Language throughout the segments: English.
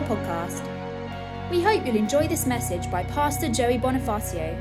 24 podcast. We hope you'll enjoy this message by Pastor Joey Bonifacio.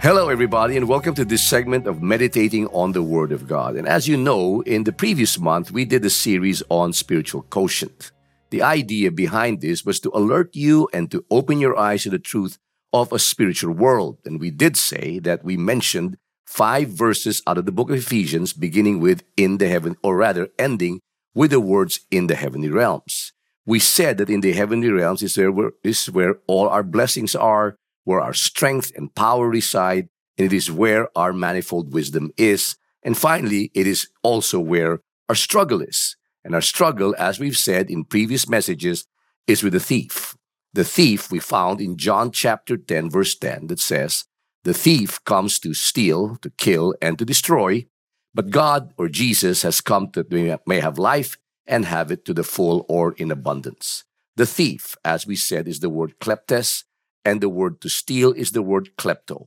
Hello, everybody, and welcome to this segment of Meditating on the Word of God. And as you know, in the previous month, we did a series on spiritual quotient. The idea behind this was to alert you and to open your eyes to the truth of a spiritual world. And we did say that we mentioned five verses out of the book of Ephesians, beginning with in the heaven, or rather ending with the words in the heavenly realms. We said that in the heavenly realms is where, is where all our blessings are, where our strength and power reside, and it is where our manifold wisdom is. And finally, it is also where our struggle is. And our struggle, as we've said in previous messages, is with the thief. The thief we found in John chapter 10, verse 10, that says, The thief comes to steal, to kill, and to destroy. But God or Jesus has come that we may have life and have it to the full or in abundance. The thief, as we said, is the word kleptes, and the word to steal is the word klepto.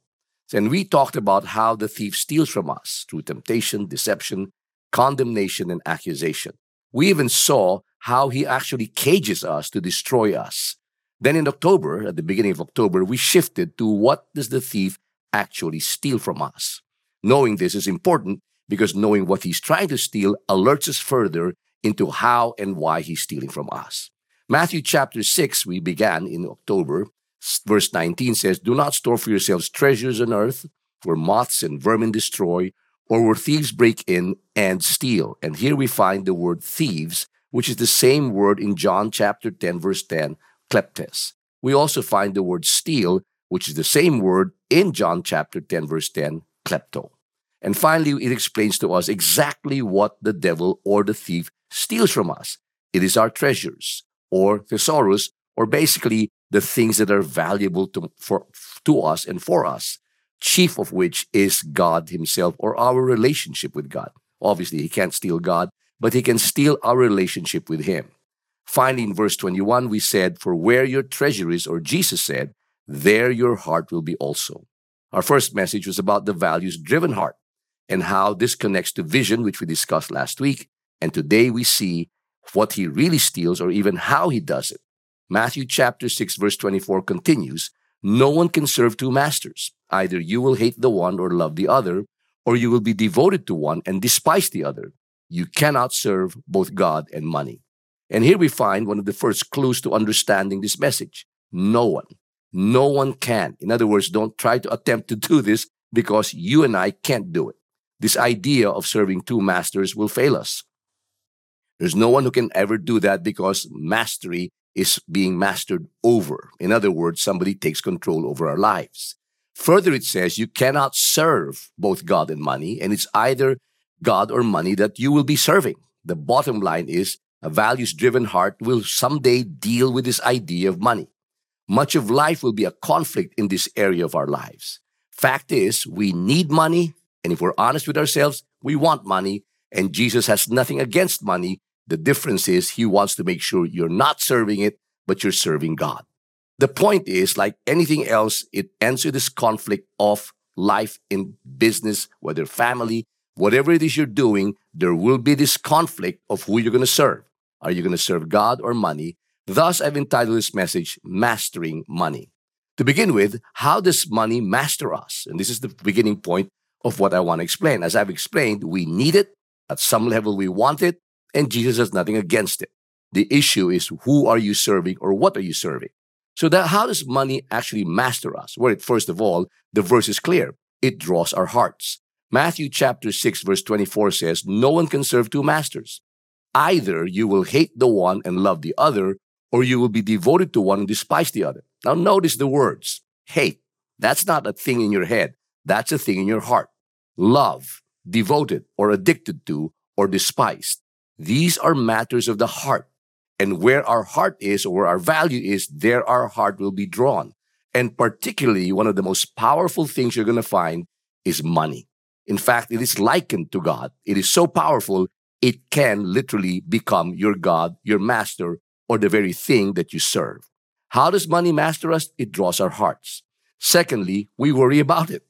And we talked about how the thief steals from us through temptation, deception, condemnation, and accusation. We even saw how he actually cages us to destroy us. Then in October, at the beginning of October, we shifted to what does the thief actually steal from us? Knowing this is important because knowing what he's trying to steal alerts us further into how and why he's stealing from us. Matthew chapter 6, we began in October. Verse 19 says, Do not store for yourselves treasures on earth where moths and vermin destroy or where thieves break in and steal. And here we find the word thieves, which is the same word in John chapter 10, verse 10, kleptes. We also find the word steal, which is the same word in John chapter 10, verse 10, klepto. And finally, it explains to us exactly what the devil or the thief steals from us. It is our treasures or thesaurus, or basically the things that are valuable to, for, to us and for us, chief of which is God Himself or our relationship with God. Obviously, He can't steal God, but He can steal our relationship with Him. Finally, in verse 21, we said, For where your treasure is, or Jesus said, there your heart will be also. Our first message was about the values driven heart and how this connects to vision, which we discussed last week. And today we see what he really steals or even how he does it. Matthew chapter 6 verse 24 continues, No one can serve two masters. Either you will hate the one or love the other, or you will be devoted to one and despise the other. You cannot serve both God and money. And here we find one of the first clues to understanding this message. No one. No one can. In other words, don't try to attempt to do this because you and I can't do it. This idea of serving two masters will fail us. There's no one who can ever do that because mastery is being mastered over. In other words, somebody takes control over our lives. Further, it says you cannot serve both God and money, and it's either God or money that you will be serving. The bottom line is a values driven heart will someday deal with this idea of money. Much of life will be a conflict in this area of our lives. Fact is, we need money and if we're honest with ourselves, we want money, and Jesus has nothing against money. The difference is he wants to make sure you're not serving it, but you're serving God. The point is, like anything else, it ends with this conflict of life in business, whether family, whatever it is you're doing, there will be this conflict of who you're going to serve. Are you going to serve God or money? Thus, I've entitled this message, Mastering Money. To begin with, how does money master us? And this is the beginning point of what I want to explain. As I've explained, we need it. At some level, we want it, and Jesus has nothing against it. The issue is who are you serving or what are you serving? So that how does money actually master us? Well, first of all, the verse is clear. It draws our hearts. Matthew chapter 6 verse 24 says, no one can serve two masters. Either you will hate the one and love the other, or you will be devoted to one and despise the other. Now notice the words. Hate. That's not a thing in your head. That's a thing in your heart. Love, devoted or addicted to or despised. These are matters of the heart. And where our heart is or where our value is, there our heart will be drawn. And particularly, one of the most powerful things you're going to find is money. In fact, it is likened to God. It is so powerful, it can literally become your God, your master, or the very thing that you serve. How does money master us? It draws our hearts. Secondly, we worry about it.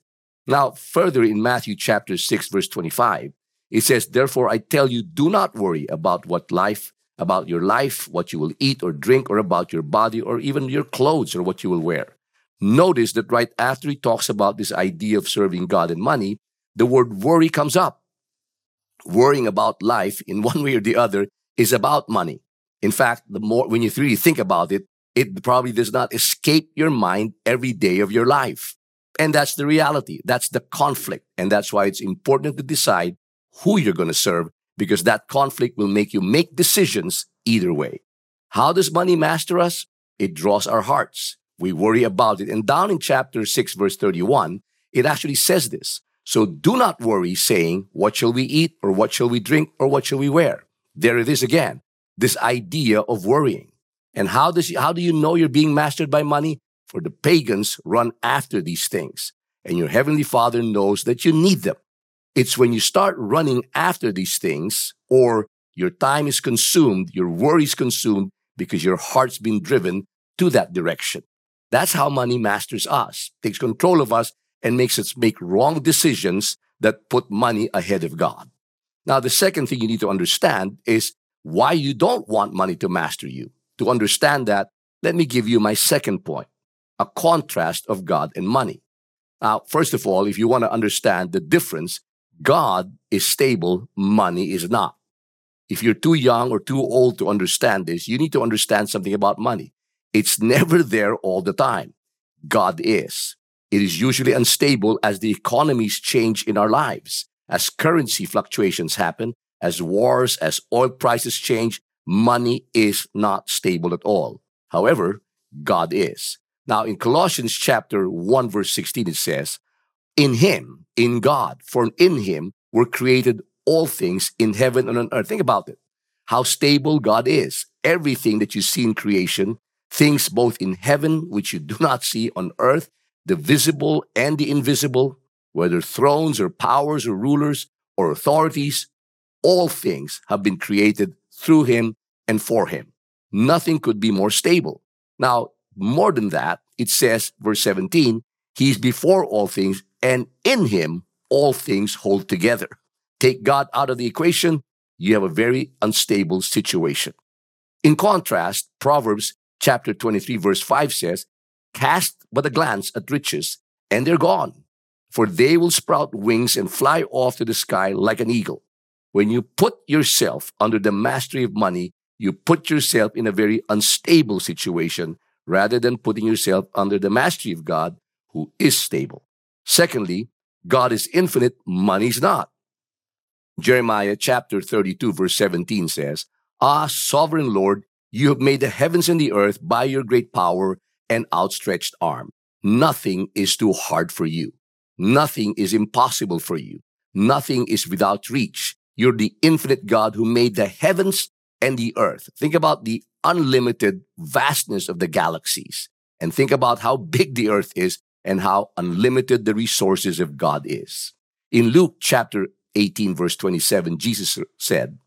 Now, further in Matthew chapter 6, verse 25, it says, Therefore I tell you, do not worry about what life, about your life, what you will eat or drink, or about your body, or even your clothes or what you will wear. Notice that right after he talks about this idea of serving God and money, the word worry comes up. Worrying about life in one way or the other is about money. In fact, the more, when you really think about it, it probably does not escape your mind every day of your life. And that's the reality. That's the conflict. And that's why it's important to decide who you're going to serve because that conflict will make you make decisions either way. How does money master us? It draws our hearts. We worry about it. And down in chapter 6, verse 31, it actually says this. So do not worry saying, what shall we eat or what shall we drink or what shall we wear? There it is again. This idea of worrying. And how does, how do you know you're being mastered by money? For the pagans run after these things and your heavenly father knows that you need them. It's when you start running after these things or your time is consumed, your worry is consumed because your heart's been driven to that direction. That's how money masters us, takes control of us and makes us make wrong decisions that put money ahead of God. Now, the second thing you need to understand is why you don't want money to master you. To understand that, let me give you my second point, a contrast of God and money. Now, first of all, if you want to understand the difference, God is stable, money is not. If you're too young or too old to understand this, you need to understand something about money. It's never there all the time. God is. It is usually unstable as the economies change in our lives, as currency fluctuations happen, as wars, as oil prices change. Money is not stable at all. However, God is. Now, in Colossians chapter 1, verse 16, it says, in him, in God, for in him were created all things in heaven and on earth. Think about it. How stable God is. Everything that you see in creation, things both in heaven, which you do not see on earth, the visible and the invisible, whether thrones or powers or rulers or authorities, all things have been created through him and for him. Nothing could be more stable. Now, more than that, it says, verse 17, He's before all things, and in him all things hold together. Take God out of the equation, you have a very unstable situation. In contrast, Proverbs chapter 23 verse 5 says, cast but a glance at riches and they're gone, for they will sprout wings and fly off to the sky like an eagle. When you put yourself under the mastery of money, you put yourself in a very unstable situation rather than putting yourself under the mastery of God who is stable. Secondly, God is infinite, money is not. Jeremiah chapter 32 verse 17 says, Ah, sovereign Lord, you have made the heavens and the earth by your great power and outstretched arm. Nothing is too hard for you. Nothing is impossible for you. Nothing is without reach. You're the infinite God who made the heavens and the earth. Think about the unlimited vastness of the galaxies and think about how big the earth is and how unlimited the resources of God is. In Luke chapter 18, verse 27, Jesus said,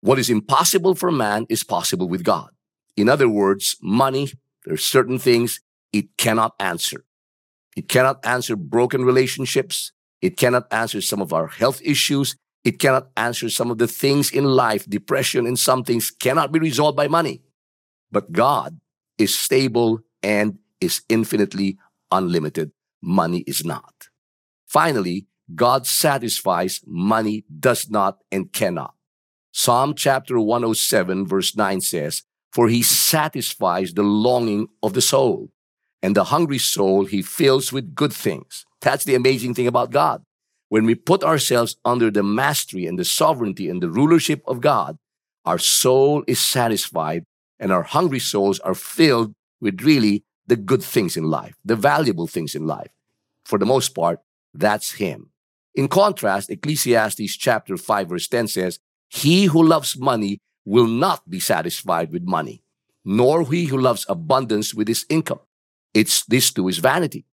What is impossible for man is possible with God. In other words, money, there are certain things it cannot answer. It cannot answer broken relationships. It cannot answer some of our health issues. It cannot answer some of the things in life, depression and some things cannot be resolved by money. But God is stable and is infinitely unlimited. Money is not. Finally, God satisfies, money does not and cannot. Psalm chapter 107 verse 9 says, For he satisfies the longing of the soul, and the hungry soul he fills with good things. That's the amazing thing about God. When we put ourselves under the mastery and the sovereignty and the rulership of God, our soul is satisfied and our hungry souls are filled with really the good things in life, the valuable things in life. For the most part, that's him. In contrast, Ecclesiastes chapter 5 verse 10 says, He who loves money will not be satisfied with money, nor he who loves abundance with his income. It's this too is vanity.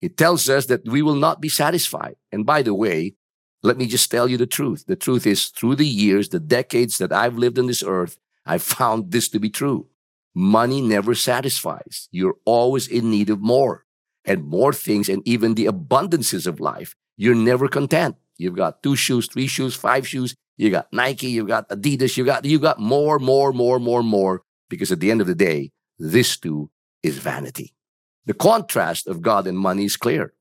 It tells us that we will not be satisfied. And by the way, let me just tell you the truth. The truth is through the years, the decades that I've lived on this earth, I've found this to be true. Money never satisfies. You're always in need of more and more things and even the abundances of life. You're never content. You've got two shoes, three shoes, five shoes, You got Nike, you got Adidas, you got, you got more, more, more, more, more. Because at the end of the day, this too is vanity. The contrast of God and money is clear.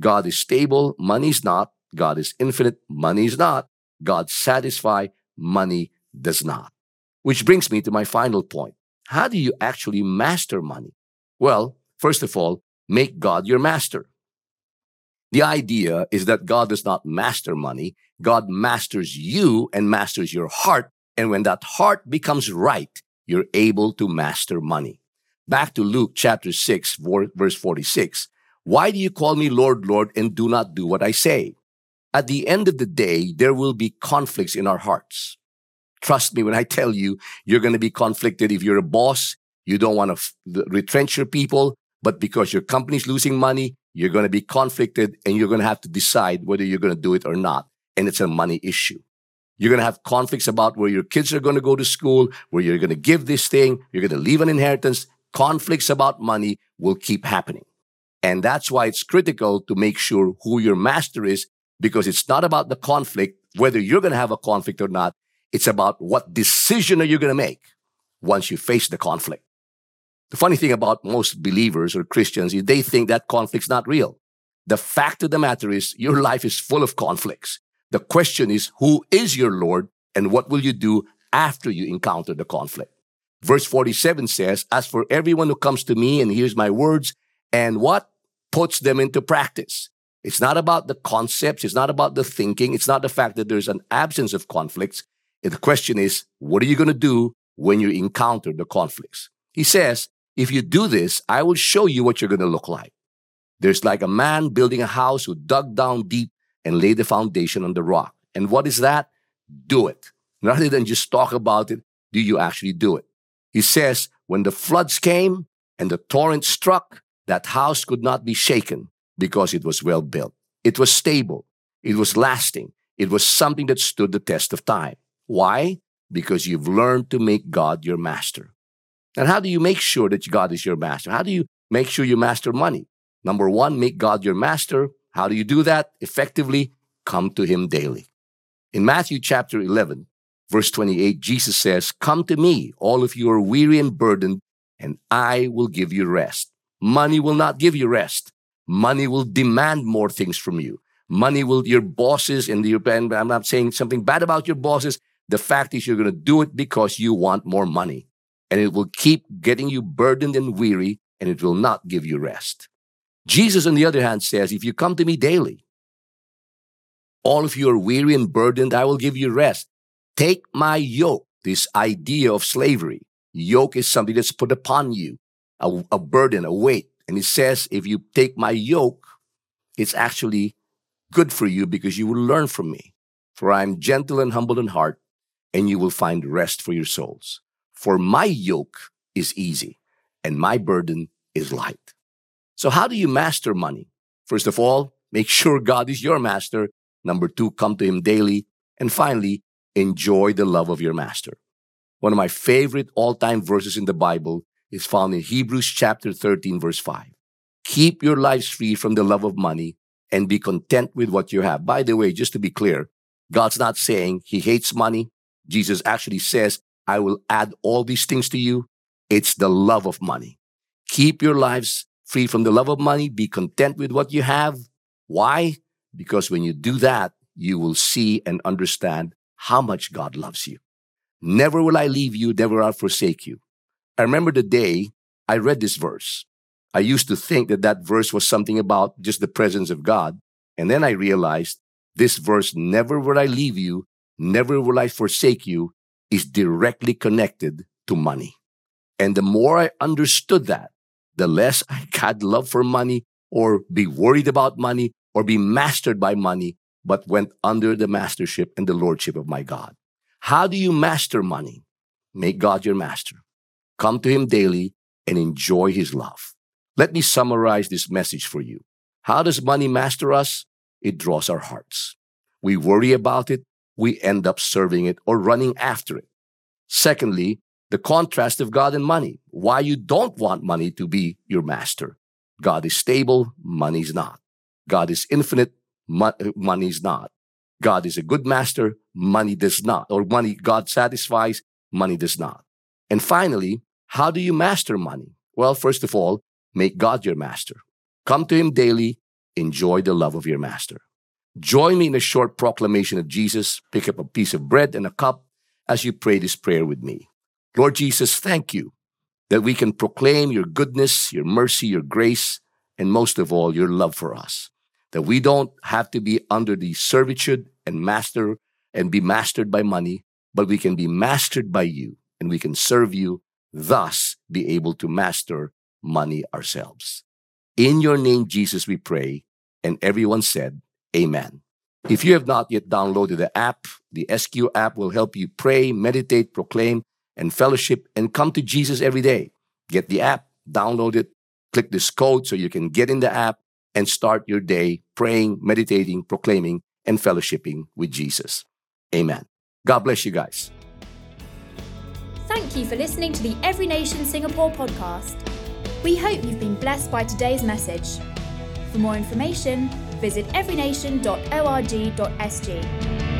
God is stable, money is not. God is infinite, money is not. God satisfy, money does not. Which brings me to my final point. How do you actually master money? Well, first of all, make God your master. The idea is that God does not master money. God masters you and masters your heart. And when that heart becomes right, you're able to master money. Back to Luke chapter 6, verse 46. Why do you call me Lord, Lord, and do not do what I say? At the end of the day, there will be conflicts in our hearts. Trust me when I tell you, you're going to be conflicted if you're a boss. You don't want to f- retrench your people, but because your company's losing money, you're going to be conflicted and you're going to have to decide whether you're going to do it or not. And it's a money issue. You're going to have conflicts about where your kids are going to go to school, where you're going to give this thing, you're going to leave an inheritance. Conflicts about money will keep happening. And that's why it's critical to make sure who your master is, because it's not about the conflict, whether you're going to have a conflict or not. It's about what decision are you going to make once you face the conflict. The funny thing about most believers or Christians is they think that conflict's not real. The fact of the matter is your life is full of conflicts. The question is, who is your Lord and what will you do after you encounter the conflict? Verse 47 says, as for everyone who comes to me and hears my words and what puts them into practice. It's not about the concepts. It's not about the thinking. It's not the fact that there's an absence of conflicts. The question is, what are you going to do when you encounter the conflicts? He says, if you do this, I will show you what you're going to look like. There's like a man building a house who dug down deep and laid the foundation on the rock. And what is that? Do it. Rather than just talk about it, do you actually do it? He says, when the floods came and the torrent struck, that house could not be shaken because it was well built. It was stable. It was lasting. It was something that stood the test of time. Why? Because you've learned to make God your master. And how do you make sure that God is your master? How do you make sure you master money? Number one, make God your master. How do you do that? Effectively, come to Him daily. In Matthew chapter 11, verse 28, Jesus says, Come to me, all of you are weary and burdened, and I will give you rest. Money will not give you rest. Money will demand more things from you. Money will, your bosses and your, and I'm not saying something bad about your bosses. The fact is you're going to do it because you want more money and it will keep getting you burdened and weary and it will not give you rest. Jesus, on the other hand, says, if you come to me daily, all of you are weary and burdened, I will give you rest. Take my yoke, this idea of slavery. Yoke is something that's put upon you, a, a burden, a weight. And he says, if you take my yoke, it's actually good for you because you will learn from me. For I am gentle and humble in heart, and you will find rest for your souls. For my yoke is easy and my burden is light. So how do you master money? First of all, make sure God is your master. Number two, come to him daily. And finally, enjoy the love of your master. One of my favorite all-time verses in the Bible is found in Hebrews chapter 13 verse 5. Keep your lives free from the love of money and be content with what you have. By the way, just to be clear, God's not saying he hates money. Jesus actually says I will add all these things to you. It's the love of money. Keep your lives free from the love of money. Be content with what you have. Why? Because when you do that, you will see and understand how much God loves you. Never will I leave you, never will I forsake you. I remember the day I read this verse. I used to think that that verse was something about just the presence of God. And then I realized this verse, never will I leave you, never will I forsake you, is directly connected to money. And the more I understood that, the less I had love for money or be worried about money or be mastered by money, but went under the mastership and the lordship of my God. How do you master money? Make God your master. Come to him daily and enjoy his love. Let me summarize this message for you. How does money master us? It draws our hearts. We worry about it we end up serving it or running after it. Secondly, the contrast of God and money. Why you don't want money to be your master. God is stable, money's not. God is infinite, money's not. God is a good master, money does not, or money God satisfies, money does not. And finally, how do you master money? Well, first of all, make God your master. Come to Him daily, enjoy the love of your master. Join me in a short proclamation of Jesus. Pick up a piece of bread and a cup as you pray this prayer with me. Lord Jesus, thank you that we can proclaim your goodness, your mercy, your grace, and most of all, your love for us. That we don't have to be under the servitude and master and be mastered by money, but we can be mastered by you and we can serve you, thus be able to master money ourselves. In your name, Jesus, we pray. And everyone said, Amen. If you have not yet downloaded the app, the SQ app will help you pray, meditate, proclaim, and fellowship and come to Jesus every day. Get the app, download it, click this code so you can get in the app and start your day praying, meditating, proclaiming, and fellowshipping with Jesus. Amen. God bless you guys. Thank you for listening to the Every Nation Singapore podcast. We hope you've been blessed by today's message. For more information, visit everynation.org.sg.